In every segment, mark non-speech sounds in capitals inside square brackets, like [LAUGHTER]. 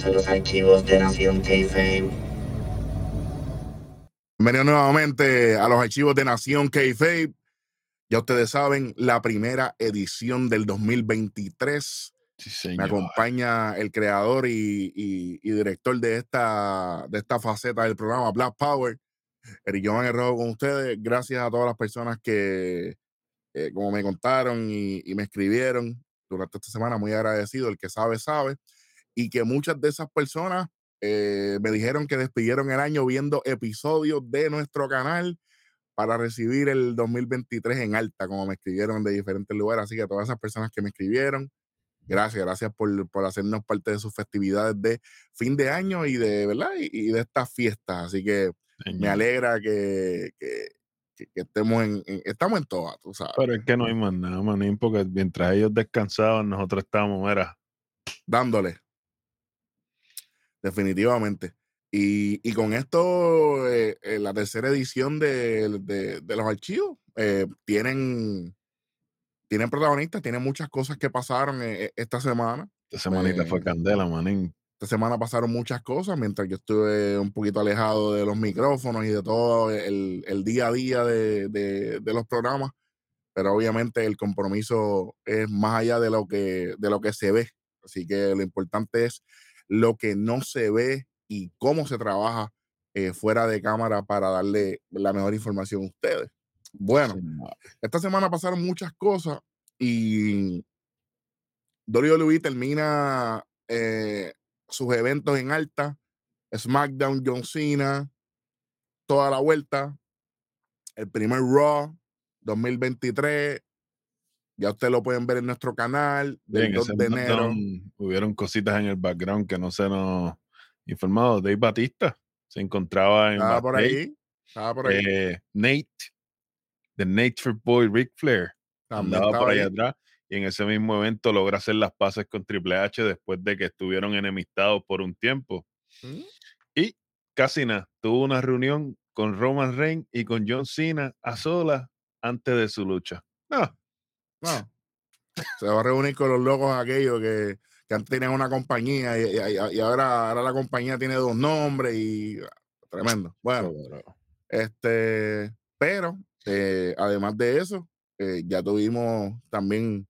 Son los archivos de Nación K-Fame. Bienvenidos nuevamente a los archivos de Nación K-Fame. Ya ustedes saben, la primera edición del 2023. Me acompaña el creador y, y, director de esta, de esta faceta del programa, Black Power, Eric Jovan Rojo con ustedes. Gracias a todas las personas que, eh, como me contaron y, y, me escribieron durante esta semana, muy agradecido. El que sabe, sabe. Y que muchas de esas personas eh, me dijeron que despidieron el año viendo episodios de nuestro canal para recibir el 2023 en alta, como me escribieron de diferentes lugares. Así que a todas esas personas que me escribieron, gracias, gracias por, por hacernos parte de sus festividades de fin de año y de, ¿verdad? Y, de estas fiestas. Así que me alegra que, que, estemos en, estamos en todas, tú sabes. Pero es que no hay más nada, manín, porque mientras ellos descansaban, nosotros estábamos, era dándole. Definitivamente. Y, con esto, eh, eh, la tercera edición de, de, los archivos eh, tienen, tienen protagonistas, tienen muchas cosas que pasaron esta semana. Esta semanita fue candela, manín. Esta semana pasaron muchas cosas mientras yo estuve un poquito alejado de los micrófonos y de todo el, el día a día de, de, los programas. Pero obviamente el compromiso es más allá de lo que, de lo que se ve. Así que lo importante es lo que no se ve y cómo se trabaja eh, fuera de cámara para darle la mejor información a ustedes. Bueno, esta semana pasaron muchas cosas y WWE termina eh, sus eventos en alta, SmackDown, John Cena, toda la vuelta, el primer Raw 2023, ya ustedes lo pueden ver en nuestro canal del 2 de enero. Hubieron cositas en el background que no se nos informado. Dave Batista se encontraba en. Estaba por ahí. Estaba por ahí. Eh, Nate, The Nature Boy Ric Flair, andaba por ahí, atrás. Y en ese mismo evento logra hacer las paces con Triple H después de que estuvieron enemistados por un tiempo. ¿Mm? Y casi nada, tuvo una reunión con Roman Reigns y con John Cena a solas antes de su lucha. No. No. Se va a reunir con los locos aquellos que, que antes tenían una compañía y, ahora, ahora la compañía tiene dos nombres y ah, tremendo. Bueno, este, pero eh, además de eso, eh, ya tuvimos también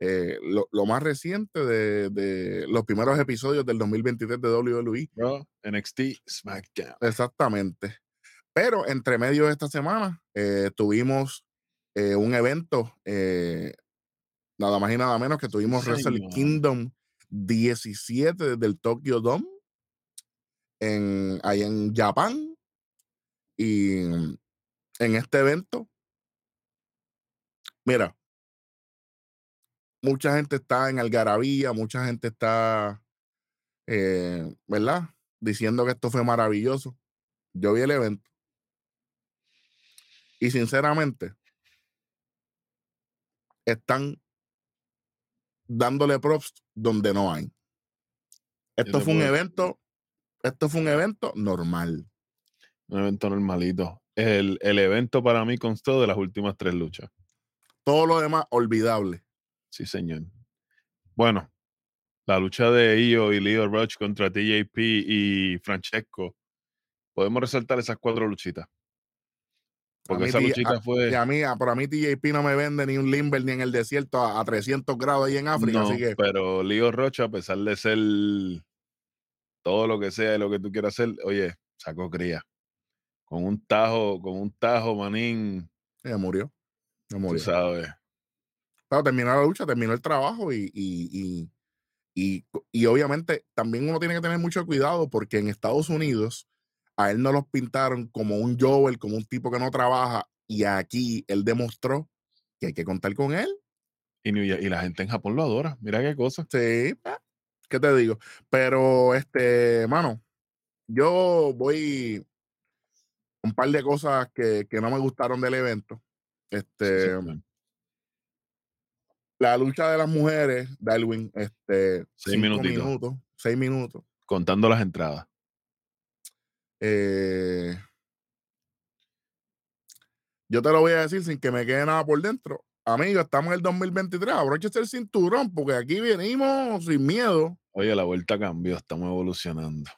eh, lo, más reciente de, los primeros episodios del 2023 de WWE. NXT SmackDown. Exactamente. Pero entre medio de esta semana tuvimos un evento, nada más y nada menos que tuvimos Wrestle Kingdom 17 del Tokyo Dome, en, ahí en Japón. Y en este evento, mira, mucha gente está en algarabía, mucha gente está, eh, ¿verdad? Diciendo que esto fue maravilloso. Yo vi el evento. Y sinceramente, están dándole props donde no hay. Esto fue un evento, esto fue un evento normal. Un evento normalito. El, el evento para mí constó de las últimas tres luchas. Todo lo demás, olvidable. Sí, señor. Bueno, la lucha de Io y Leo Rush contra TJP y Francesco. Podemos resaltar esas cuatro luchitas. Porque esa luchita fue. Y a mí, para mí, TJP no me vende ni un Limber ni en el desierto a, 300 grados ahí en África. así que... Pero Leo Rocha, a pesar de ser todo lo que sea y lo que tú quieras hacer, oye, sacó cría. Con un tajo, con un tajo, manín. Ya murió. Ya murió. Tú sabes. Pero terminó la lucha, terminó el trabajo y, y, y, y, obviamente también uno tiene que tener mucho cuidado porque en Estados Unidos a él no los pintaron como un Joel, como un tipo que no trabaja, y aquí él demostró que hay que contar con él. Y, y la gente en Japón lo adora, mira qué cosa. Sí, ¿qué te digo? Pero, este, mano, yo voy un par de cosas que, no me gustaron del evento. Este, la lucha de las mujeres, Darwin, este, seis minutos, seis minutos. Contando las entradas. Eh, yo te lo voy a decir sin que me quede nada por dentro. Amigo, estamos en el 2023. Abróchese el cinturón porque aquí venimos sin miedo. Oye, la vuelta cambió, estamos evolucionando.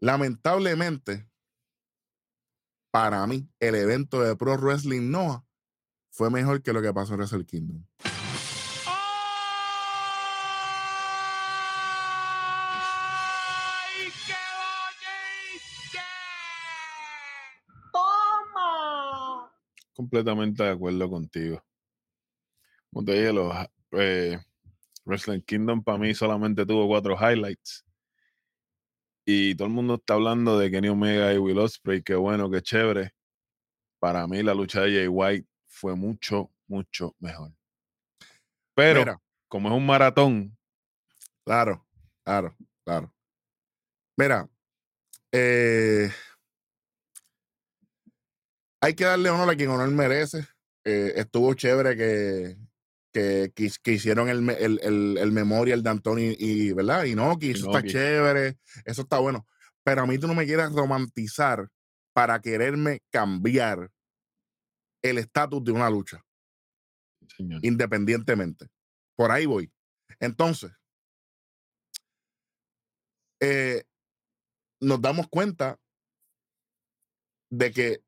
Lamentablemente, para mí, el evento de Pro Wrestling Noah fue mejor que lo que pasó en Wrestle Kingdom. Completamente de acuerdo contigo. Como te dije, los, eh, Wrestling Kingdom para mí solamente tuvo cuatro highlights. Y todo el mundo está hablando de Kenny Omega y Will Ospreay, qué bueno, qué chévere. Para mí la lucha de Jay White fue mucho, mucho mejor. Pero como es un maratón. Claro, claro, claro. Mira, eh, hay que darle honor a quien honor merece. Eh, estuvo chévere que, que, que, hicieron el, el, el, memorial de Anthony y, ¿verdad? Y no, que eso está chévere, eso está bueno. Pero a mí tú no me quieras romantizar para quererme cambiar el estatus de una lucha. Independientemente. Por ahí voy. Entonces, eh, nos damos cuenta de que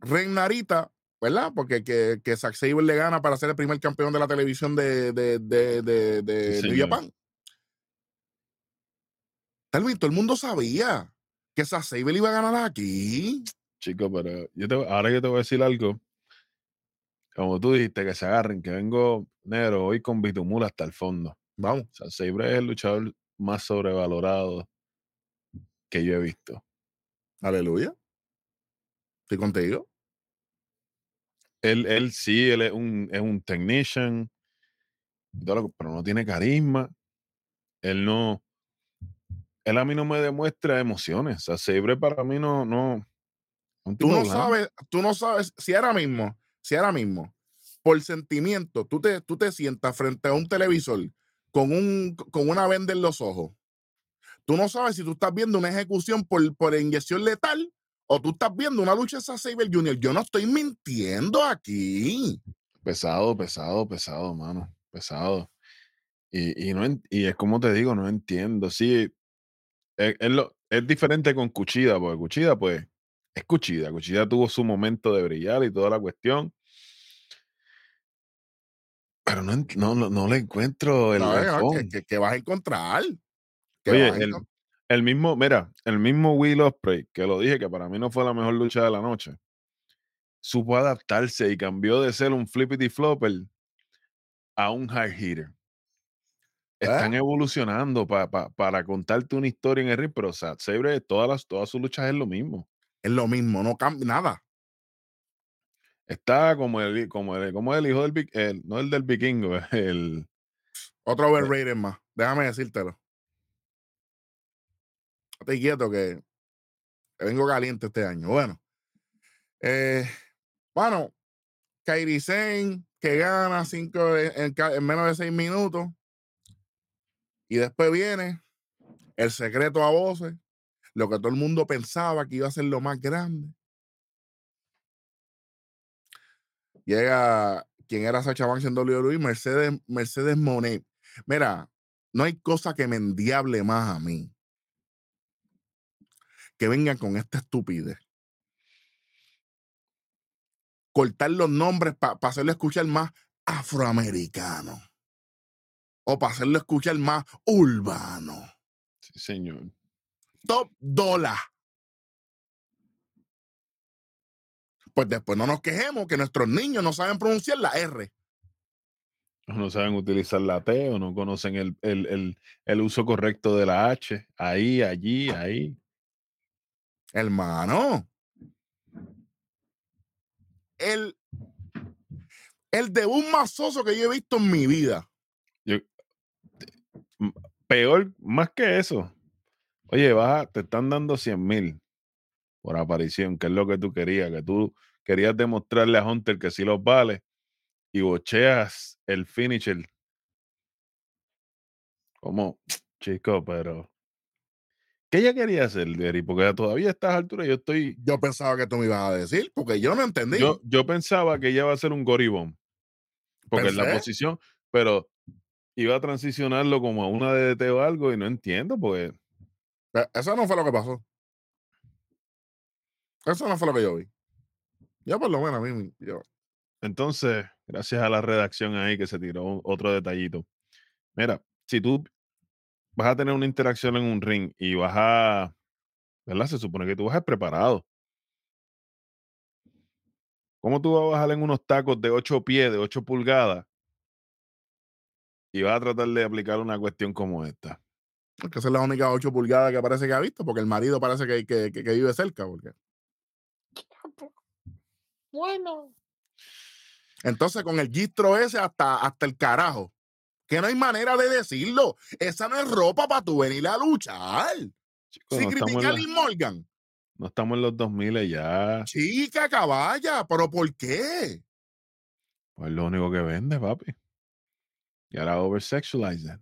Reinarita, ¿verdad? Porque que, que Zack Saber le gana para ser el primer campeón de la televisión de, de, de, de, de New Japan. Tal vez todo el mundo sabía que Zack Saber iba a ganar aquí. Chico, pero yo te, ahora yo te voy a decir algo. Como tú dijiste, que se agarren, que vengo negro hoy con Bitumul hasta el fondo. Vamos. Zack Saber es el luchador más sobrevalorado que yo he visto. Aleluya. Estoy contigo. Él, él sí, él es un, es un technician, pero no tiene carisma. Él no. Él a mí no me demuestra emociones. O sea, Sebre para mí no. no tú no sabes, tú no sabes, si ahora mismo, si ahora mismo, por sentimiento, tú te, tú te sientas frente a un televisor con, un, con una venda en los ojos. Tú no sabes si tú estás viendo una ejecución por, por inyección letal o tú estás viendo una lucha de Saber Junior. Yo no estoy mintiendo aquí. Pesado, pesado, pesado, mano. Pesado. Y, y, no, y es como te digo, no entiendo. Sí, es, lo, es diferente con Cuchida, porque Cuchida, pues, es Cuchida. Cuchida tuvo su momento de brillar y toda la cuestión. Pero no, no, no, le encuentro el. No, que, vas a encontrar. Oye, el, el mismo, mira, el mismo Will Ospreay, que lo dije que para mí no fue la mejor lucha de la noche, supo adaptarse y cambió de ser un flippity flopper a un hard hitter. Están ah. evolucionando para contarte una historia en el ring, pero o sea, Sabre, todas, las, todas sus luchas es lo mismo. Es lo mismo, no cambia nada. Está como el, como el, como el hijo del, el, no el del vikingo, [LAUGHS] el... Otro eh overrated más, déjame decírtelo. Estoy quieto que, vengo caliente este año. Bueno, eh, bueno, Kairi que gana cinco en, menos de seis minutos. Y después viene el secreto a voces, lo que todo el mundo pensaba que iba a ser lo más grande. Llega quien era Sacha Banks en WWE, Mercedes, Mercedes Monet. Mira, no hay cosa que me endiable más a mí que vengan con esta estupidez. Cortar los nombres para hacerlo escuchar más afroamericano. O para hacerlo escuchar más urbano. Sí, señor. Top dólar. Pues después no nos quejemos que nuestros niños no saben pronunciar la R. No saben utilizar la T o no conocen el, el uso correcto de la H. Ahí, allí, ahí. Hermano. El, el debut más que yo he visto en mi vida. peor, más que eso. Oye, baja, te están dando 100 mil por aparición, que es lo que tú querías, que tú querías demostrarle a Hunter que sí los vale y bocheas el finisher. Como, chico, pero ¿Qué ella quería hacer, Derry? Porque todavía a estas alturas yo estoy. Yo pensaba que tú me ibas a decir, porque yo no entendí. Yo, yo pensaba que ella va a ser un goribón. Porque en la posición, pero iba a transicionarlo como a una DDT o algo y no entiendo, pues. Eso no fue lo que pasó. Eso no fue lo que yo vi. Ya por lo menos a mí. Yo. Entonces, gracias a la redacción ahí que se tiró otro detallito. Mira, si tú vas a tener una interacción en un ring y vas a, ¿verdad? Se supone que tú vas a estar preparado. ¿Cómo tú vas a bajar en unos tacos de 8 pies, de 8 pulgadas? Y vas a tratar de aplicar una cuestión como esta. Porque esa es la única 8 pulgadas que parece que ha visto, porque el marido parece que, que, que, vive cerca. Porque... Bueno. Entonces, con el gistro ese hasta, hasta el carajo que no hay manera de decirlo. Esa no es ropa para tú venir a luchar. si no critica a Lee Morgan. No estamos en los 2000 ya. Chica, caballa, pero ¿por qué? Pues lo único que vende, papi. Y ahora oversexualize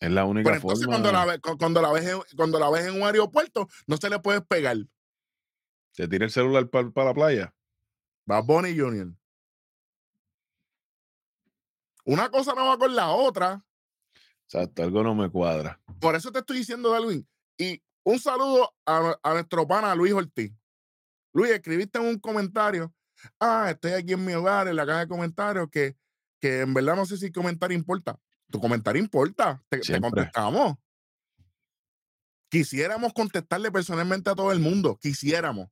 Es la única pero entonces Cuando la, ves, cuando, la ves en, cuando la ves en un aeropuerto, no se le puedes pegar. ¿Te tira el celular para la playa? Va Bonnie Junior. Una cosa no va con la otra. Exacto, algo no me cuadra. Por eso te estoy diciendo, Darwin. Y un saludo a, nuestro pana Luis Ortiz. Luis, escribiste en un comentario. Ah, estoy aquí en mi hogar, en la caja de comentarios, que, que en verdad no sé si comentario importa. Tu comentario importa. Te, te contestamos. Quisiéramos contestarle personalmente a todo el mundo. Quisiéramos.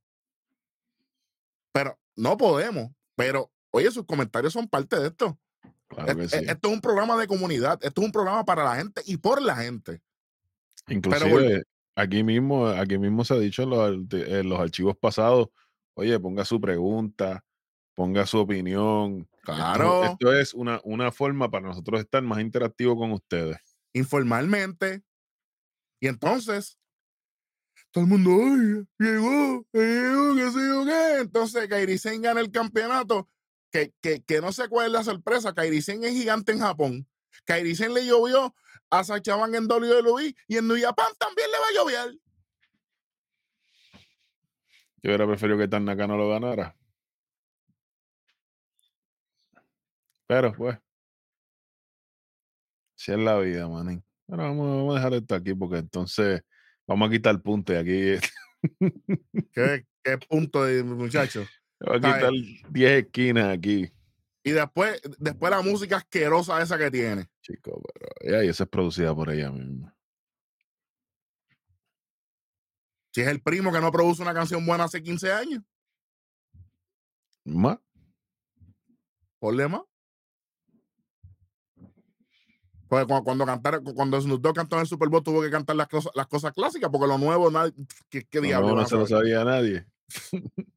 Pero no podemos. Pero, oye, sus comentarios son parte de esto. Esto es un programa de comunidad, esto es un programa para la gente y por la gente. Inclusive, aquí mismo, aquí mismo se ha dicho en los, archivos pasados, oye, ponga su pregunta, ponga su opinión. Claro. Esto, es una, una forma para nosotros estar más interactivos con ustedes. Informalmente. Y entonces, todo el mundo, ay, llegó, llegó, qué sé yo qué. Entonces, Kairi gana el campeonato que, no sé cuál es la sorpresa. Kairisen es gigante en Japón. Kairisen le llovió a Sachaban en WWE y en New Japan también le va a llover. Yo hubiera preferido que Tanaka no lo ganara. Pero pues. Si es la vida, manín. Bueno, vamos, a dejar esto aquí porque entonces vamos a quitar el punto y aquí. ¿Qué, qué punto, muchachos? Va a quitar 10 esquinas aquí. Y después, después la música asquerosa esa que tiene. Chico, pero esa es producida por ella misma. Si es el primo que no produce una canción buena hace 15 años. Más. Ponle más. Pues cuando, cuando cantar, cuando Snoop Dogg cantó en el Super Bowl tuvo que cantar las cosas, las cosas clásicas, porque lo nuevo, nadie, ¿qué, qué diablo? No, se lo sabía nadie. [LAUGHS]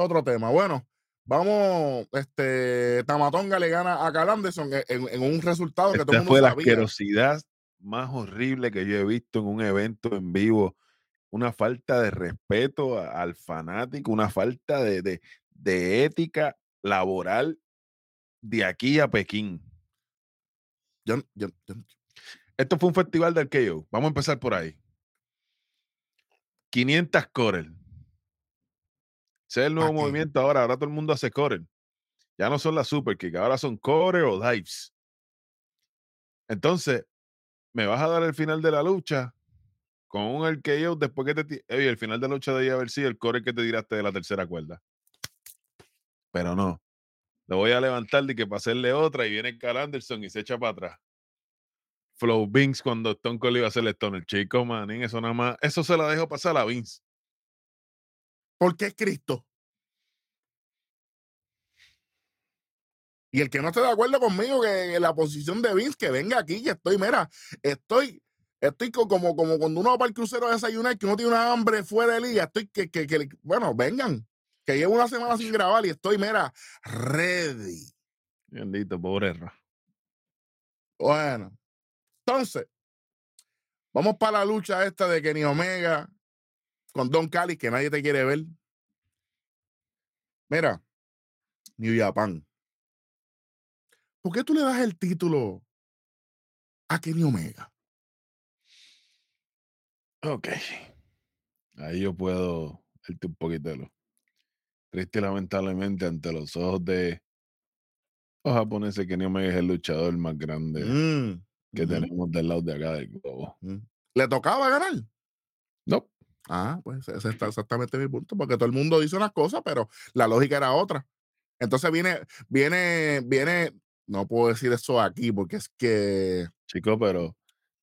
es otro tema. Bueno, vamos, este, Tamatonga le gana a Cal Anderson en, un resultado que todo el mundo fue la asquerosidad más horrible que yo he visto en un evento en vivo. Una falta de respeto al fanático, una falta de, ética laboral de aquí a Pekín. Esto fue un festival del KO. Vamos a empezar por ahí. 500 Corel. Ese es el nuevo movimiento ahora. Ahora todo el mundo hace core. Ya no son las super kick, ahora son core o dives. Entonces, me vas a dar el final de la lucha con un RKO después que te. Oye, el final de la lucha debía haber sido el core que te tiraste de la tercera cuerda. Pero no. Lo voy a levantar de que para hacerle otra y viene Carl Anderson y se echa para atrás. Flow Vince cuando Stone Cold iba a hacerle Stone. chico, manín, eso nada más. Eso se la dejo pasar a Vince. Porque es Cristo. Y el que no esté de acuerdo conmigo que en la posición de Vince, que venga aquí, que estoy, mira, estoy, estoy como, como cuando uno va para el crucero a desayunar, que uno tiene una hambre fuera de liga, estoy que, que, que, bueno, vengan, que llevo una semana sin grabar y estoy, mira, ready. Bendito, pobre Bueno, entonces, vamos para la lucha esta de Kenny Omega con Don Cali, que nadie te quiere ver. Mira, New Japan. ¿Por qué tú le das el título a Kenny Omega? Ok. Ahí yo puedo darte un poquito de lo. Triste lamentablemente ante los ojos de Los japoneses que me es el luchador más grande mm, que tenemos del lado de acá del globo. Mm. ¿Le tocaba ganar? No. Ah, pues ese está exactamente mi punto, porque todo el mundo dice unas cosas, pero la lógica era otra. Entonces viene, viene, viene, no puedo decir eso aquí porque es que. Chico, pero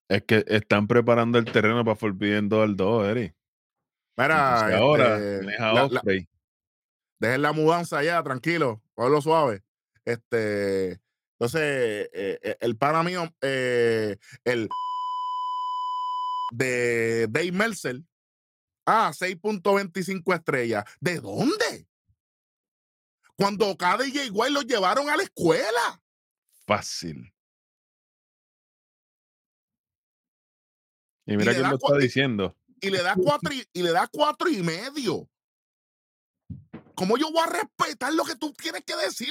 es que están preparando el terreno para Forbidden al 2, Eri. Mira, ahora, este, dejen la mudanza ya, tranquilo, lo suave. Este, entonces, eh, eh, el pana mío, eh, el de Dave Mercer, ah, 6.25 estrellas. ¿De dónde? Cuando cada y igual lo llevaron a la escuela. Fácil. Y mira quién lo está diciendo. Y le da [LAUGHS] cuatro y, le da cuatro y medio. ¿Cómo yo voy a respetar lo que tú tienes que decir?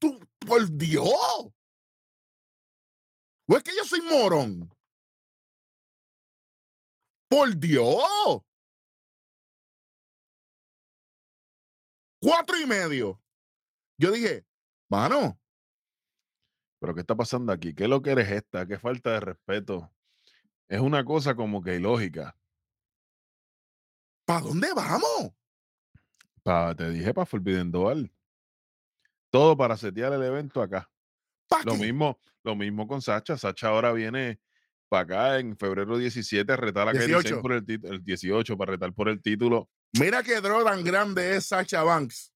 Tú, por Dios. ¿O es que yo soy morón? Por Dios. Cuatro y medio. Yo dije, mano. ¿Pero qué está pasando aquí? ¿Qué es lo que eres esta? ¿Qué falta de respeto? Es una cosa como que ilógica. ¿Para dónde vamos? te dije para Forbidden Dual. Todo para setear el evento acá. Lo mismo, lo mismo con Sacha. Sacha ahora viene para acá en febrero 17 a retar a 18. por el, el 18 para retar por el título. Mira qué droga tan grande es Sacha Banks,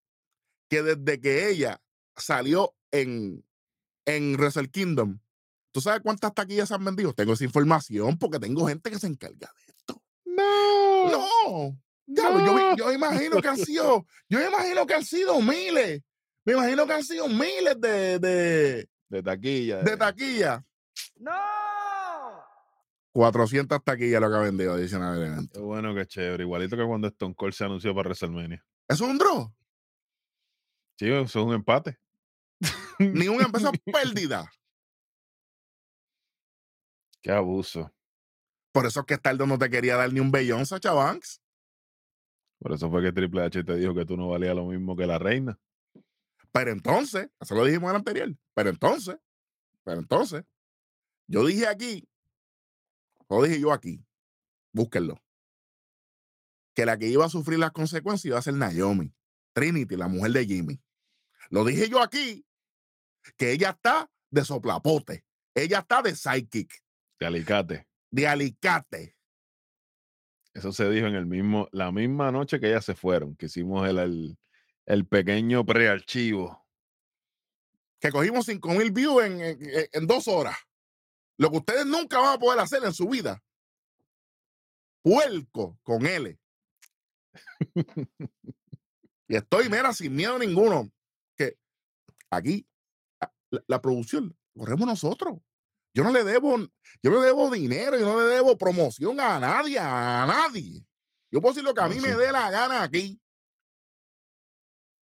que desde que ella salió en, en Wrestle Kingdom, ¿tú sabes cuántas taquillas han vendido? Tengo esa información porque tengo gente que se encarga de esto. No. No. Yo, yo, imagino que han sido, yo imagino que han sido miles. Me imagino que han sido miles de, de, de taquilla. De, taquilla. ¡No! 400 taquillas lo que ha vendido adicional Qué bueno, qué chévere. Igualito que cuando Stone Cold se anunció para WrestleMania. ¿Eso es un draw? Sí, eso es un empate. Ni un empate, [LAUGHS] pérdida. Qué abuso. Por eso es que Staldo no te quería dar ni un bellón, Sacha Banks. Por eso fue que Triple H te dijo que tú no valías lo mismo que la reina. Pero entonces, eso lo dijimos en el anterior, pero entonces, pero entonces, yo dije aquí, lo dije yo aquí, búsquenlo, que la que iba a sufrir las consecuencias iba a ser Naomi, Trinity, la mujer de Jimmy. Lo dije yo aquí, que ella está de soplapote, ella está de psychic. De alicate. De alicate. Eso se dijo en el mismo, la misma noche que ellas se fueron, que hicimos el, el, pequeño prearchivo. Que cogimos 5 mil views en, en, dos horas. Lo que ustedes nunca van a poder hacer en su vida. Puerco con L. y estoy, mera, sin miedo ninguno. Que aquí, la producción, corremos nosotros. Yo no le debo, yo no le debo dinero, yo no le debo promoción a nadie, a nadie. Yo puedo decir lo que a mí me dé la gana aquí.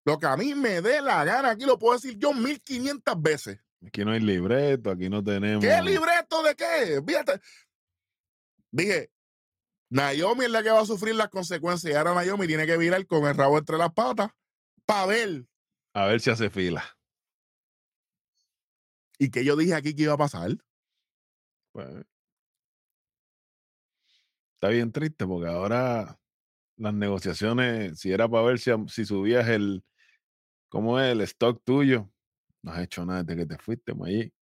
Lo que a mí me dé la gana aquí lo puedo decir yo 1500 veces. Aquí no hay libreto, aquí no tenemos. ¿Qué libreto de qué? Fíjate. Dije, Naomi es la que va a sufrir las consecuencias. Y ahora Naomi tiene que virar con el rabo entre las patas para ver. A ver si hace fila. ¿Y qué yo dije aquí que iba a pasar? Pues, está bien triste porque ahora las negociaciones, si era para ver si, si subías el, ¿cómo es el stock tuyo? No has hecho nada desde que te fuiste, allí.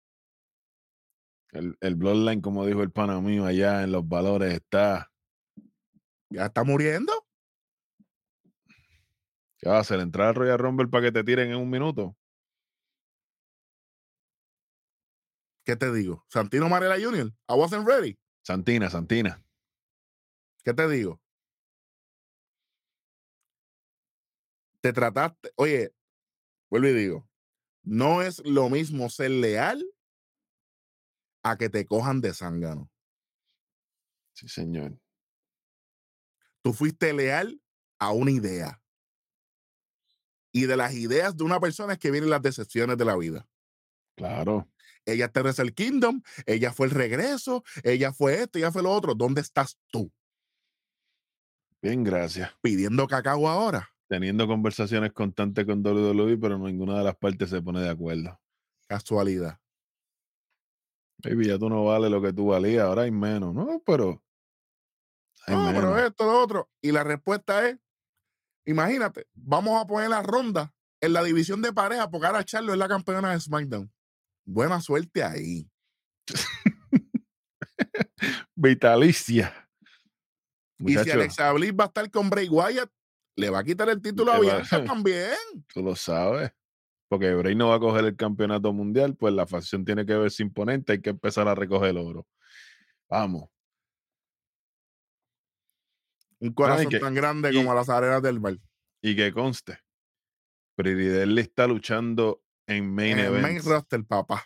El, el Bloodline, como dijo el pana mío allá en los valores, está. ¿Ya está muriendo? ¿Qué va a hacer? ¿Entrar al Royal Rumble para que te tiren en un minuto? ¿Qué te digo? Santino Marella Jr. I wasn't ready. Santina, Santina. ¿Qué te digo? Te trataste, oye, vuelvo y digo, no es lo mismo ser leal a que te cojan de zángano. Sí, señor. Tú fuiste leal a una idea. Y de las ideas de una persona es que vienen las decepciones de la vida. Claro ella en el Kingdom, ella fue el regreso, ella fue esto, ella fue lo otro. ¿Dónde estás tú? Bien, gracias. Pidiendo cacao ahora. Teniendo conversaciones constantes con WWE, pero ninguna de las partes se pone de acuerdo. Casualidad. Baby, ya tú no vales lo que tú valías, ahora hay menos. No, pero. no, pero esto, lo otro. Y la respuesta es: imagínate, vamos a poner la ronda en la división de pareja porque ahora Charlo es la campeona de SmackDown. Buena suerte ahí. [LAUGHS] Vitalicia. Y si Alexa Bliss va a estar con Bray Wyatt, le va a quitar el título a Bianca [LAUGHS] también. Tú lo sabes. Porque Bray no va a coger el campeonato mundial, pues la facción tiene que verse imponente, hay que empezar a recoger el oro. Vamos. Un corazón tan grande como las arenas del mar. Y que conste, le está luchando en main en events. main roster, papá.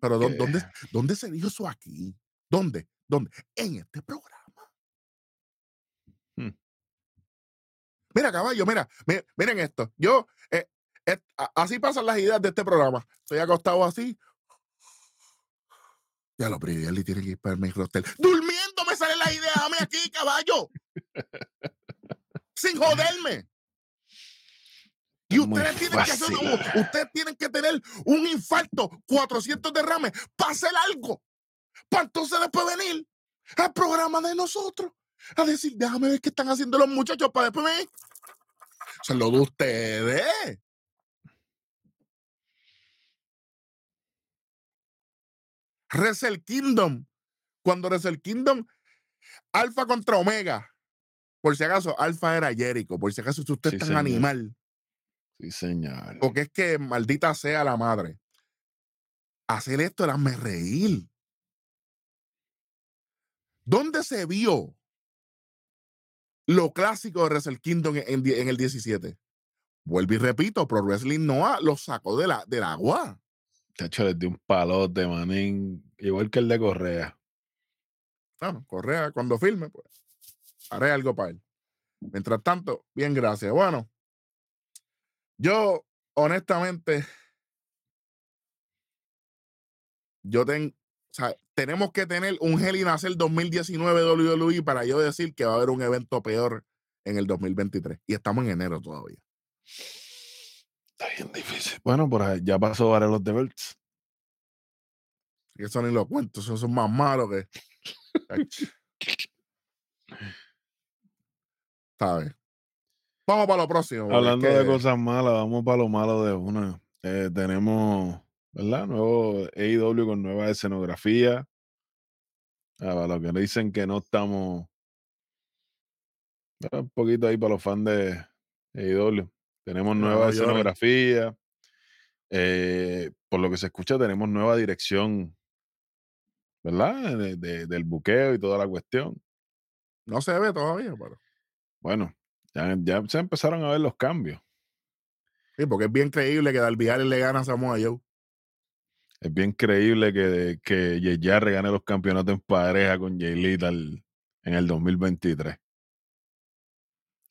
Pero ¿dónde, ¿dónde se dijo eso aquí? ¿Dónde? ¿Dónde? En este programa. Mira, caballo, mira, miren esto. Yo, eh, eh, así pasan las ideas de este programa. Estoy acostado así. Ya lo y tiene que ir para el main roster. Durmiendo me sale la idea a mí aquí, caballo. Sin joderme. Y ustedes tienen, que hacer, ustedes tienen que tener un infarto, 400 derrames, para hacer algo. Para entonces después venir al programa de nosotros a decir, déjame ver qué están haciendo los muchachos para después venir. Se lo de ustedes. Wrestle Kingdom. Cuando Wrestle Kingdom, Alfa contra Omega. Por si acaso, Alfa era Jericho. Por si acaso, si usted es tan animal Sí, señor. Porque es que maldita sea la madre. Hacer esto era me reír. ¿Dónde se vio lo clásico de Wrestle Kingdom en, el 17? Vuelvo y repito, Pro Wrestling Noah lo sacó de la, del agua. Te hecho desde un palote, manín, igual que el de Correa. Bueno, Correa, cuando filme, pues haré algo para él. Mientras tanto, bien, gracias. Bueno, yo, honestamente, yo tengo, o sea, tenemos que tener un Hell in Cell 2019 WWE para yo decir que va a haber un evento peor en el 2023. Y estamos en enero todavía. Está bien difícil. Bueno, por ahí ya pasó a los de Belts. Eso ni lo cuento, esos son más malos que. ¿Sabes? [LAUGHS] Vamos para lo próximo. Hablando de cosas malas, vamos para lo malo de una. Eh, tenemos, ¿verdad? Nuevo AEW con nueva escenografía. Ah, para los que dicen que no estamos. Un poquito ahí para los fans de AEW. Tenemos nueva escenografía. Eh, por lo que se escucha, tenemos nueva dirección, ¿verdad? del buqueo y toda la cuestión. No se ve todavía, pero. Bueno, ya, se empezaron a ver los cambios. Sí, porque es bien creíble que Darby le gana a Samoa Joe. Es bien creíble que, que Jay regane los campeonatos en pareja con Jay Lethal en el 2023.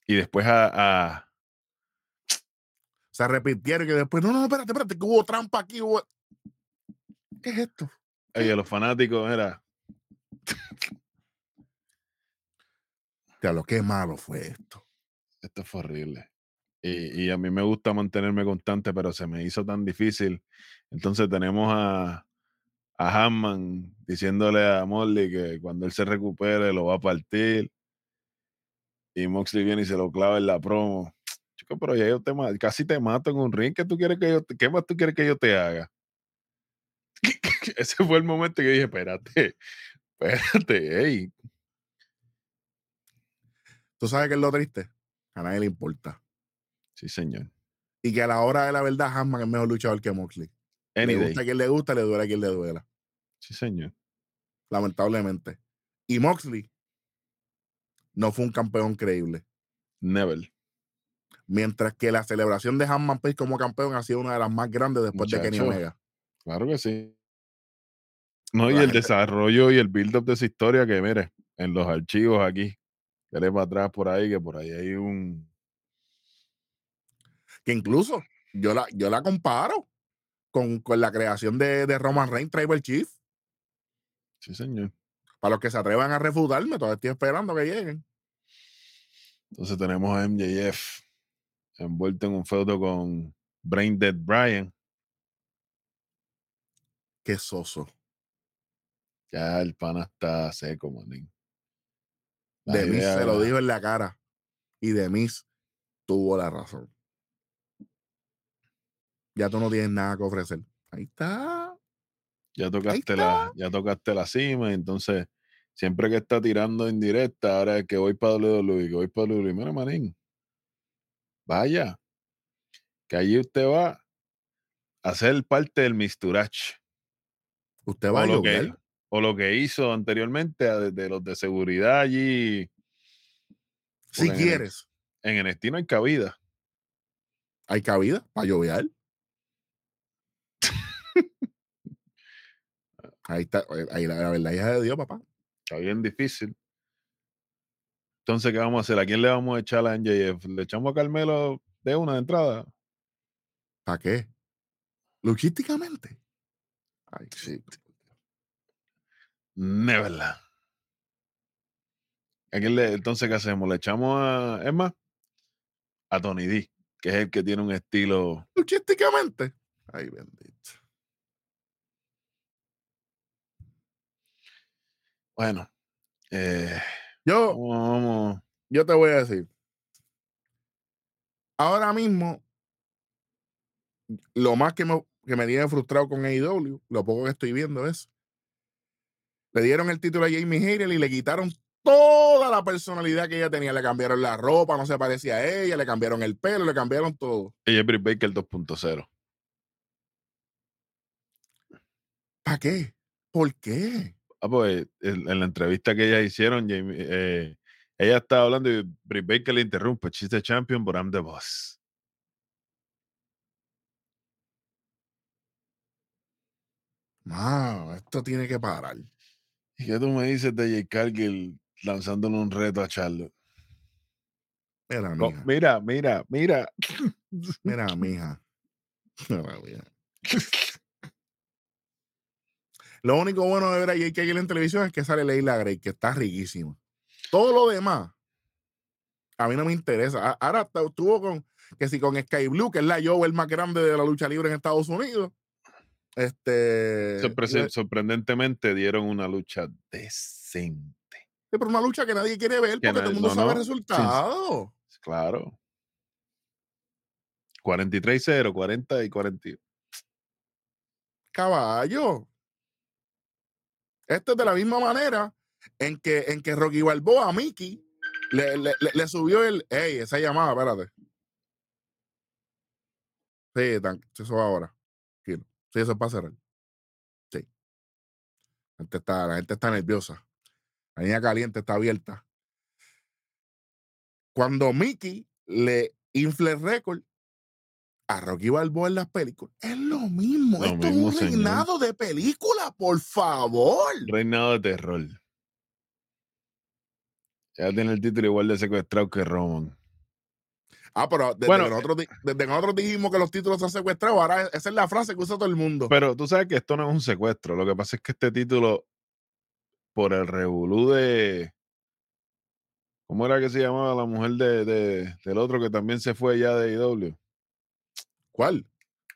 Y después a, Se arrepintieron y después, no, no, espérate, espérate, que hubo trampa aquí. ¿Qué es esto? Oye, los fanáticos, era. Ya lo que malo fue esto. Esto fue horrible. Y, a mí me gusta mantenerme constante, pero se me hizo tan difícil. Entonces tenemos a, a Hammond diciéndole a Molly que cuando él se recupere lo va a partir. Y Moxley viene y se lo clava en la promo. Chico, pero ya yo te casi te mato en un ring. ¿Qué, tú quieres que yo ¿Qué más tú quieres que yo te haga? [LAUGHS] Ese fue el momento que dije, espérate, espérate, hey. ¿Tú sabes qué es lo triste? A nadie le importa. Sí, señor. Y que a la hora de la verdad, Hanman es mejor luchador que Moxley. Le gusta a quien le gusta, le duele a quien le duela. Sí, señor. Lamentablemente. Y Moxley no fue un campeón creíble. Never. Mientras que la celebración de Hanman Page como campeón ha sido una de las más grandes después de Kenny Omega. Claro que sí. No, y el desarrollo y el build-up de esa historia que, mire, en los archivos aquí, Dale para atrás por ahí, que por ahí hay un. Que incluso yo la, yo la comparo con, con la creación de, de Roman Reigns, Tribal Chief. Sí, señor. Para los que se atrevan a refutarme, todavía estoy esperando que lleguen. Entonces tenemos a MJF envuelto en un feudo con Brain Dead Brian. Qué soso. Ya el pana está seco, manín. De mí se lo dijo en la cara. Y de mí tuvo la razón. Ya tú no tienes nada que ofrecer. Ahí está. Ya tocaste, La, ya tocaste la cima, entonces siempre que está tirando en directa, ahora es que voy para WWE, que voy para WWE. Mira, manín, vaya, que allí usted va a ser parte del Misturach. Usted va a lo que, O lo que hizo anteriormente de, los de seguridad allí. Si quieres. En el estilo hay cabida. ¿Hay cabida para llover? Ahí está, eh, ahí la, verdad hija de Dios, papá. Está bien difícil. Entonces, ¿qué vamos a hacer? ¿A quién le vamos a echar a NJF? ¿Le echamos a Carmelo de una de entrada? ¿Para qué? Logísticamente. Ay, sí. Neverla. ¿A quién le, entonces, ¿qué hacemos? ¿Le echamos a. Es más, a Tony D, que es el que tiene un estilo. Logísticamente. Ay, bendito. Bueno, eh, yo, yo te voy a decir. Ahora mismo, lo más que me, que me tiene frustrado con AEW, lo poco que estoy viendo es, le dieron el título a Jamie Hayter y le quitaron toda la personalidad que ella tenía. Le cambiaron la ropa, no se parecía a ella, le cambiaron el pelo, le cambiaron todo. Ella es Britt Baker 2.0. ¿Para qué? ¿Por qué? Ah, pues en, la entrevista que ellas hicieron, eh, ella estaba hablando y Britt Baker le interrumpe. She's the champion, but I'm the boss. Wow, esto tiene que parar. ¿Y qué tú me dices de Jay Cargill lanzándole un reto a Charlotte? Mira, mija. mira, mira, mira. Mira, mija. [LAUGHS] Mira, mija. [LAUGHS] Lo único bueno de ver a Cargill en televisión es que sale Leila Grey, que está riquísima. Todo lo demás, a mí no me interesa. Ahora estuvo con, que si con Sky Blue, que es la el más grande de la lucha libre en Estados Unidos. Este. sorprendentemente dieron una lucha decente. Sí, pero una lucha que nadie quiere ver porque todo el mundo sabe el resultado. claro. 43-0, 40 y 40. Caballo. Esto es de la misma manera en que, en que Rocky Balboa a Mickey le, le, le, subió el. Ey, esa llamada, espérate. Sí, eso ahora. Sí, eso es para cerrar. Sí. La gente, está, la gente está nerviosa. La línea caliente está abierta. Cuando Mickey le infle el récord a Rocky Balboa en las películas. Es lo mismo. Esto es un reinado de película, por favor. Reinado de terror. Ya tiene el título igual de secuestrado que Roman. Ah, pero desde, bueno, que nosotros, desde nosotros dijimos que los títulos han secuestrado, ahora esa es la frase que usa todo el mundo. Pero tú sabes que esto no es un secuestro. Lo que pasa es que este título, por el revolú de. ¿Cómo era que se llamaba la mujer de, del otro que también se fue ya de IW? ¿Cuál?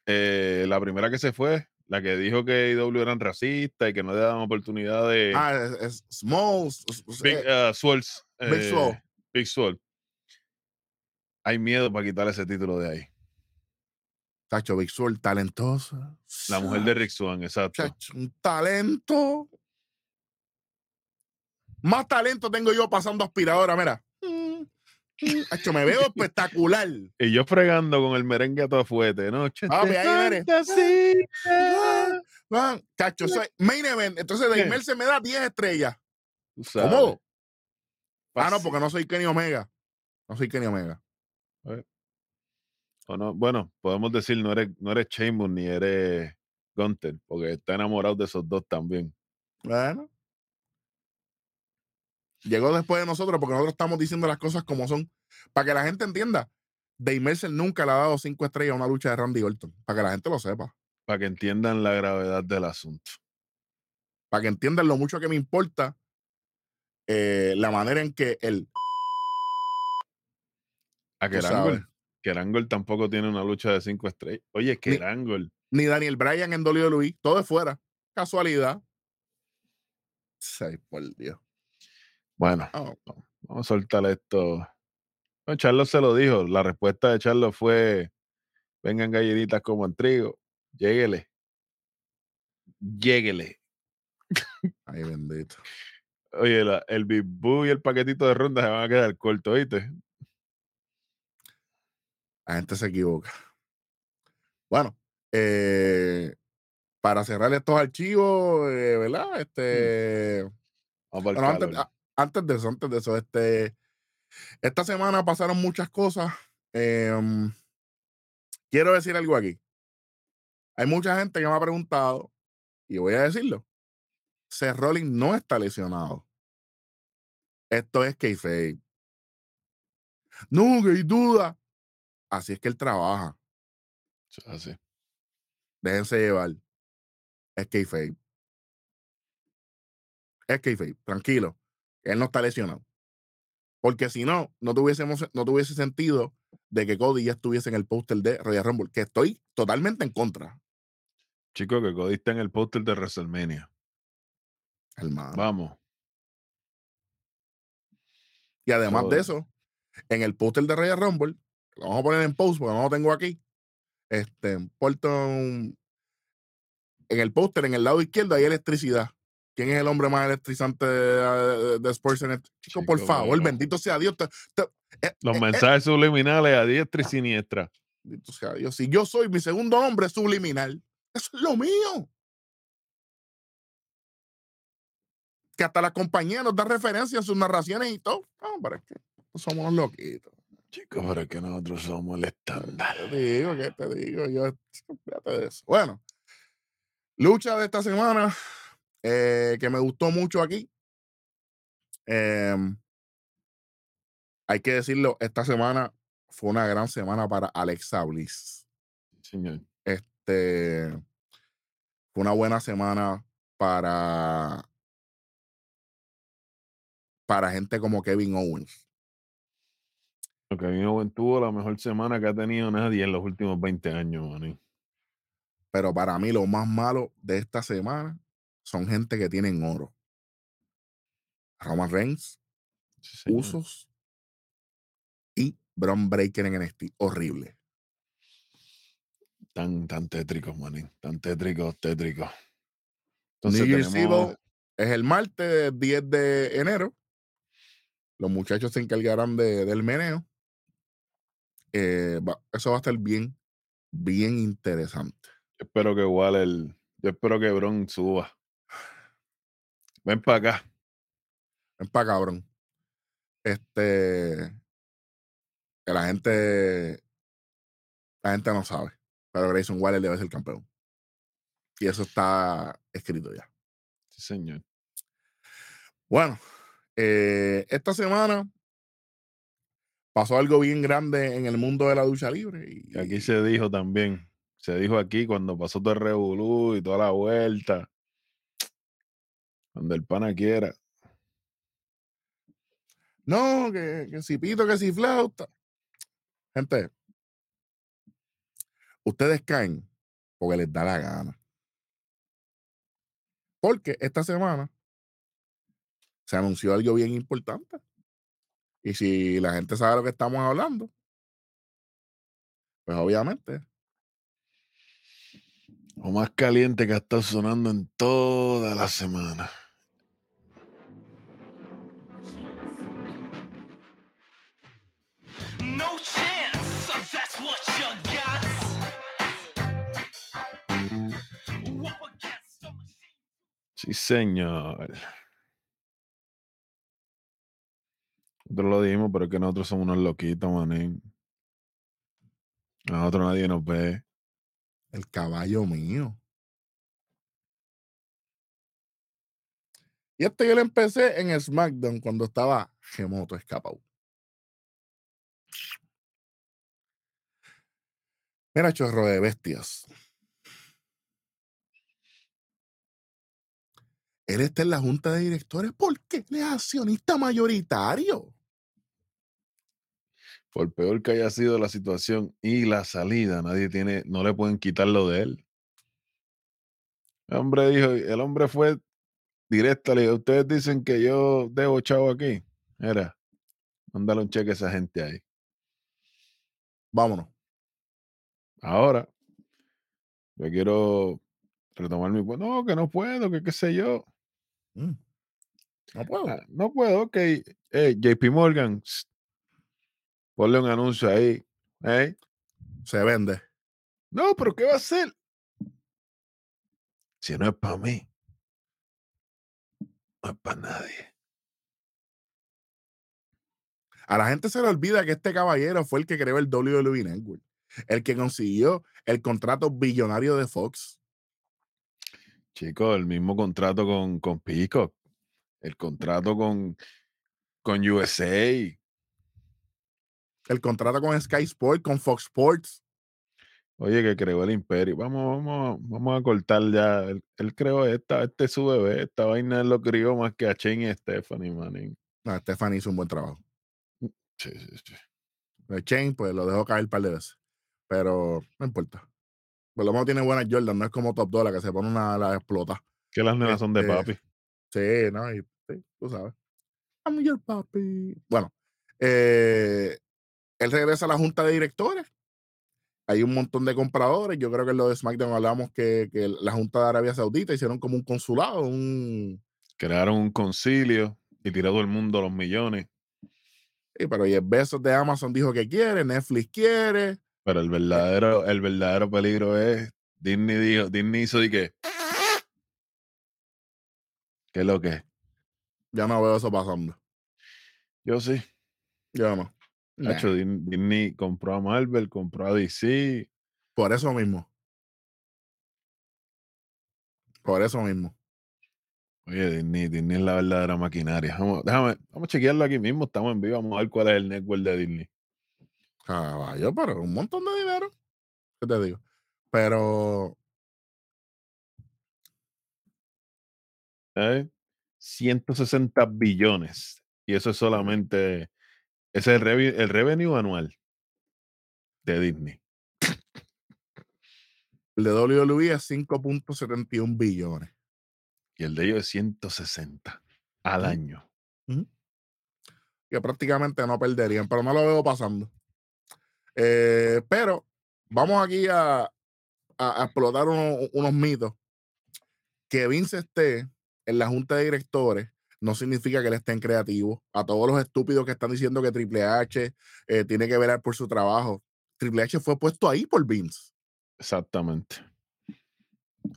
Eh, la primera que se fue, la que dijo que IW eran racistas y que no le daban oportunidad de. Ah, es, Smalls. Big uh, Big Swole. Big Swole. Hay miedo para quitar ese título de ahí. Tacho, Big Swole, talentosa. La mujer de Rick Swan, exacto. un talento. Más talento tengo yo pasando aspiradora, mira me veo espectacular. [LAUGHS] Y yo fregando con el merengue a todo fuerte, ¿no? Ah, ahí Cacho, soy main event. Entonces, de se me da 10 estrellas. ¿Cómo? Ah, no, porque no soy Kenny Omega. No soy Kenny Omega. bueno, podemos decir, no eres, no eres ni eres Gunter, porque está enamorado de esos dos también. Bueno llegó después de nosotros porque nosotros estamos diciendo las cosas como son. Para que la gente entienda, Dave Mercer nunca le ha dado cinco estrellas a una lucha de Randy Orton. Para que la gente lo sepa. Para que entiendan la gravedad del asunto. Para que entiendan lo mucho que me importa eh, la manera en que él. A Kerangol. tampoco tiene una lucha de cinco estrellas. Oye, Kerangol. Ni, ni Daniel Bryan en WWE. Todo es fuera. casualidad. Seis por Dios. Bueno, vamos a soltar esto. No, Charlos se lo dijo. La respuesta de Charlos fue: vengan gallinitas como en trigo. Lléguele. Lléguele. Ay, bendito. Oye, el Big Boo y el paquetito de ronda se van a quedar cortos, ¿viste? La gente se equivoca. Bueno, eh, para cerrar estos archivos, eh, ¿verdad? Mm. Este. antes, de eso, antes de eso, este. Esta semana pasaron muchas cosas. Em, quiero decir algo aquí. Hay mucha gente que me ha preguntado, y voy a decirlo. Seth Rollins no está lesionado. Esto es kayfabe. No, que hay duda. Así es que él trabaja. Así. Déjense llevar. Es kayfabe. Es kayfabe. Tranquilo. Él no está lesionado. Porque si no, no tuviésemos, no tuviese sentido de que Cody ya estuviese en el póster de Royal Rumble, que estoy totalmente en contra. Chico, que Cody está en el póster de WrestleMania. Hermano. Vamos. Y además de eso, en el póster de Royal Rumble, lo vamos a poner en post porque no lo tengo aquí. Este, puerto en el póster, en el lado izquierdo, hay electricidad. ¿Quién es el hombre más electrizante de, de, Sports en Chico, por favor, bendito sea Dios. Eh, Los eh, mensajes subliminales a diestra y siniestra. Bendito sea Dios. Si yo soy mi segundo nombre subliminal, eso es lo mío. Que hasta la compañía nos da referencia en sus narraciones y todo. No, pero es que somos loquitos. Chicos, pero es que nosotros somos el estándar. Te digo, ¿qué te digo? Yo, fíjate de eso. Bueno, lucha de esta semana eh, que me gustó mucho aquí. Em, hay que decirlo, esta semana fue una gran semana para Alexa Bliss. Señor. Este fue una buena semana para para gente como Kevin Owens. Kevin Owens tuvo la mejor semana que ha tenido nadie en los últimos 20 años, man. Pero para mí lo más malo de esta semana son gente que tienen oro. Roman Reigns, Usos y Braun Breaker en NXT. Horrible. Tan, tan tétricos, manín. Tan tétricos, tétricos. Entonces es el martes 10 de enero. Los muchachos se encargarán de, del meneo. Eh, eso va a estar bien, bien interesante. espero que igual el. Yo espero que Bron suba. Ven para acá. Ven para cabrón. Este. Que la gente. La gente no sabe. Pero Grayson Waller debe ser campeón. Y eso está escrito ya. Sí, señor. Bueno, eh, esta semana pasó algo bien grande en el mundo de la ducha libre. Y, aquí se dijo también. Se dijo aquí cuando pasó todo el revolú y toda la vuelta. Donde el pana quiera. No, que, que si pito, que si flauta. Gente, ustedes caen porque les da la gana. Porque esta semana se anunció algo bien importante. Y si la gente sabe lo que estamos hablando, pues obviamente. Lo más caliente que ha estado sonando en toda la semana. Sí, señor. Nosotros lo dijimos, pero es que nosotros somos unos loquitos, manín. nosotros nadie nos ve. El caballo mío. Y esto yo lo empecé en SmackDown cuando estaba Gemoto escapado. Era chorro de bestias. Él está en la junta de directores porque él es accionista mayoritario. Por peor que haya sido la situación y la salida, nadie tiene, no le pueden quitar lo de él. El hombre dijo, el hombre fue directo, le dijo, ustedes dicen que yo debo chavo aquí. Era, mándale un cheque a esa gente ahí. Vámonos. Ahora, yo quiero retomar mi... No, que no puedo, que qué sé yo. Mm. No puedo. Ah, no puedo, ok. JP Morgan, ponle un anuncio ahí. Se vende. No, pero ¿qué va a hacer? Si no es para mí, no es para nadie. A la gente se le olvida que este caballero fue el que creó el WWE Network, el que consiguió el contrato billonario de Fox. Chicos, el mismo contrato con, con Peacock, el contrato con, con USA. El contrato con Sky Sports, con Fox Sports. Oye, que creó el imperio. Vamos, vamos, vamos a cortar ya. Él, creó esta, este es su bebé. Esta vaina lo crió más que a Chen y Stephanie Manning. No, Stephanie hizo un buen trabajo. Sí, sí, sí. Chen, pues lo dejó caer un par de veces. Pero no importa. Por lo menos tiene buenas Jordan, no es como Top Dollar que se pone una la explota. Que las nenas son de Este, papi. Sí, no, y, sí, tú sabes. I'm your papi. Bueno, eh, él regresa a la junta de directores. Hay un montón de compradores. Yo creo que en lo de SmackDown hablamos que, que la Junta de Arabia Saudita hicieron como un consulado, un. Crearon un concilio y tiró todo el mundo a los millones. Sí, pero y el besos de Amazon dijo que quiere, Netflix quiere. Pero el verdadero, el verdadero peligro es Disney dijo, Disney hizo de que. ¿Qué es lo que es? Ya no veo eso pasando. Yo sí. Yo no. De hecho, Disney compró a Marvel, compró a DC. Por eso mismo. Por eso mismo. Oye, Disney, Disney es la verdadera maquinaria. Vamos, déjame, vamos a chequearlo aquí mismo. Estamos en vivo. Vamos a ver cuál es el network de Disney. Caballo, pero un montón de dinero. ¿Qué te digo? Pero. ¿Eh? 160 billones. Y eso es solamente. Ese es el, el revenue anual de Disney. El de WWE es 5.71 billones. Y el de ellos es 160 al año. Que prácticamente no perderían, pero no lo veo pasando. Eh, pero vamos aquí a, a, explotar unos mitos. Que Vince esté en la junta de directores no significa que él esté en creativo. A todos los estúpidos que están diciendo que Triple H eh, tiene que velar por su trabajo. Triple H fue puesto ahí por Vince. Exactamente.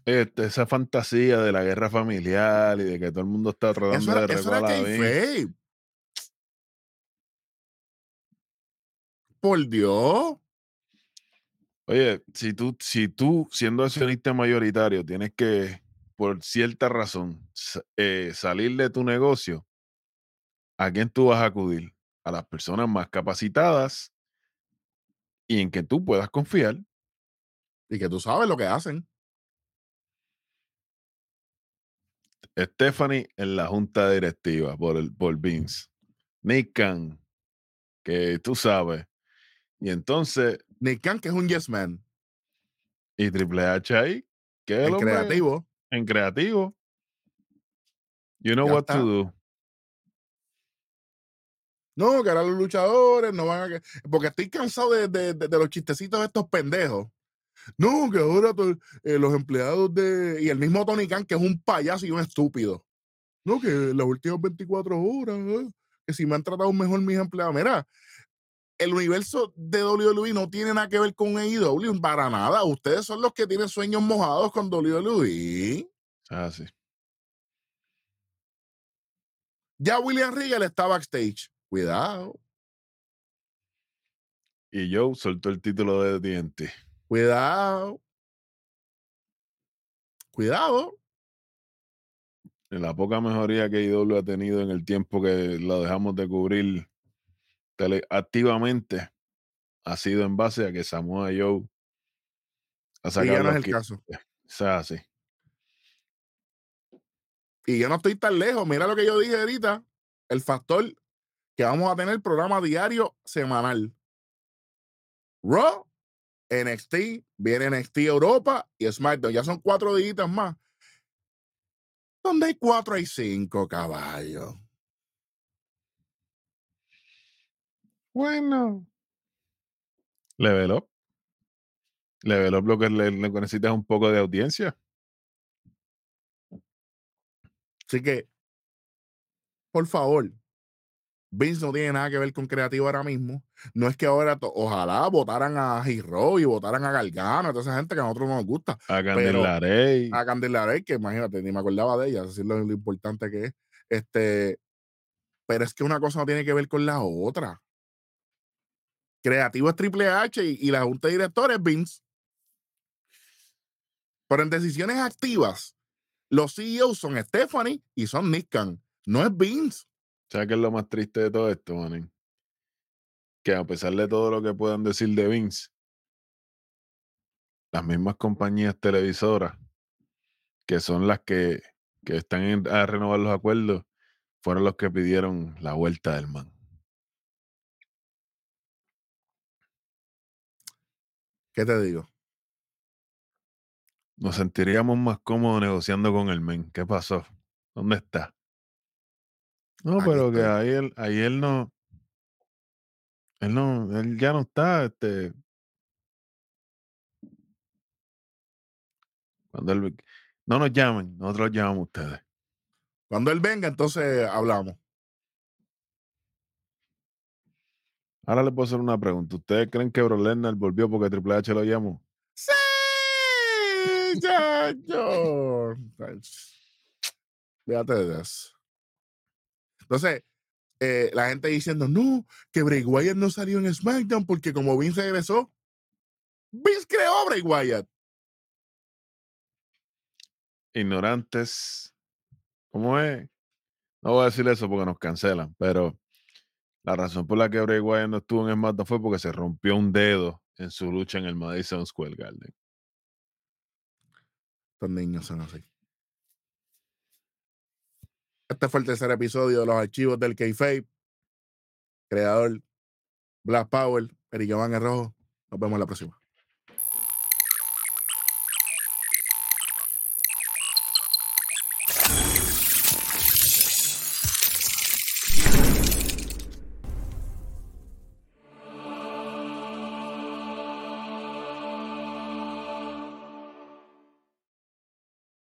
Este, esa fantasía de la guerra familiar y de que todo el mundo está tratando era, de eso era a Por Dios. Oye, si tú, si tú, siendo accionista mayoritario, tienes que, por cierta razón, eh, salir de tu negocio, ¿a quién tú vas a acudir? A las personas más capacitadas y en que tú puedas confiar. Y que tú sabes lo que hacen. Stephanie en la junta directiva por, el, por Vince. Nick Khan, que tú sabes. Y entonces. Nick Khan, que es un yes man. Y Triple H ahí, que es en creativo. En creativo. You know what to do. No, que ahora los luchadores no van a. Porque estoy cansado de, de, de, de los chistecitos de estos pendejos. No, que ahora eh, los empleados de. Y el mismo Tony Khan, que es un payaso y un estúpido. No, que las últimas 24 horas, ¿eh? que si me han tratado mejor mis empleados. Mira, el universo de WWE no tiene nada que ver con AEW para nada. Ustedes son los que tienen sueños mojados con WWE. Ah, sí. Ya William Regal está backstage. Cuidado. Y Joe soltó el título de diente. Cuidado. Cuidado. En la poca mejoría que IW ha tenido en el tiempo que lo dejamos de cubrir activamente ha sido en base a que Samoa Joe ha sacado. Y ya no es el caso. O sea, sí. Y yo no estoy tan lejos. Mira lo que yo dije ahorita. El factor que vamos a tener programa diario semanal. Raw NXT, viene NXT Europa y SmackDown. Ya son cuatro días más. Donde hay cuatro hay cinco caballos. Bueno. Level up. Level up lo que le, necesitas un poco de audiencia. Así que, por favor, Vince no tiene nada que ver con creativo ahora mismo. No es que ahora, ojalá votaran a Hero y votaran a Gargano, a toda esa gente que a nosotros no nos gusta. A Candelarey. A Candelarey, que imagínate, ni me acordaba de ella, decir lo, lo importante que es. Este, pero es que una cosa no tiene que ver con la otra. Creativo es Triple H y, la junta de directores Vince. Pero en decisiones activas, los CEOs son Stephanie y son Nick Khan. No es Vince. ¿Sabes qué es lo más triste de todo esto, manín? Que a pesar de todo lo que puedan decir de Vince, las mismas compañías televisoras, que son las que, que están a renovar los acuerdos, fueron los que pidieron la vuelta del man. ¿Qué te digo? Nos sentiríamos más cómodos negociando con el men. ¿Qué pasó? ¿Dónde está? No, pero que ahí él, ahí él no. Él no, él ya no está, este. Cuando él, no nos llamen, nosotros llamamos a ustedes. Cuando él venga, entonces hablamos. Ahora le puedo hacer una pregunta. ¿Ustedes creen que Bro volvió porque Triple H lo llamó? ¡Sí! ¡Ya, yo! Fíjate de eso. Entonces, eh, la gente diciendo, no, que Bray Wyatt no salió en SmackDown porque como Vince regresó, Vince creó Bray Wyatt. Ignorantes. ¿Cómo es? No voy a decir eso porque nos cancelan, pero la razón por la que Bray Wyatt no estuvo en SmackDown fue porque se rompió un dedo en su lucha en el Madison Square Garden. Estos niños son así. Este fue el tercer episodio de los archivos del Kayfabe. Creador Black Power, Eric Giovanni Rojo. Nos vemos la próxima.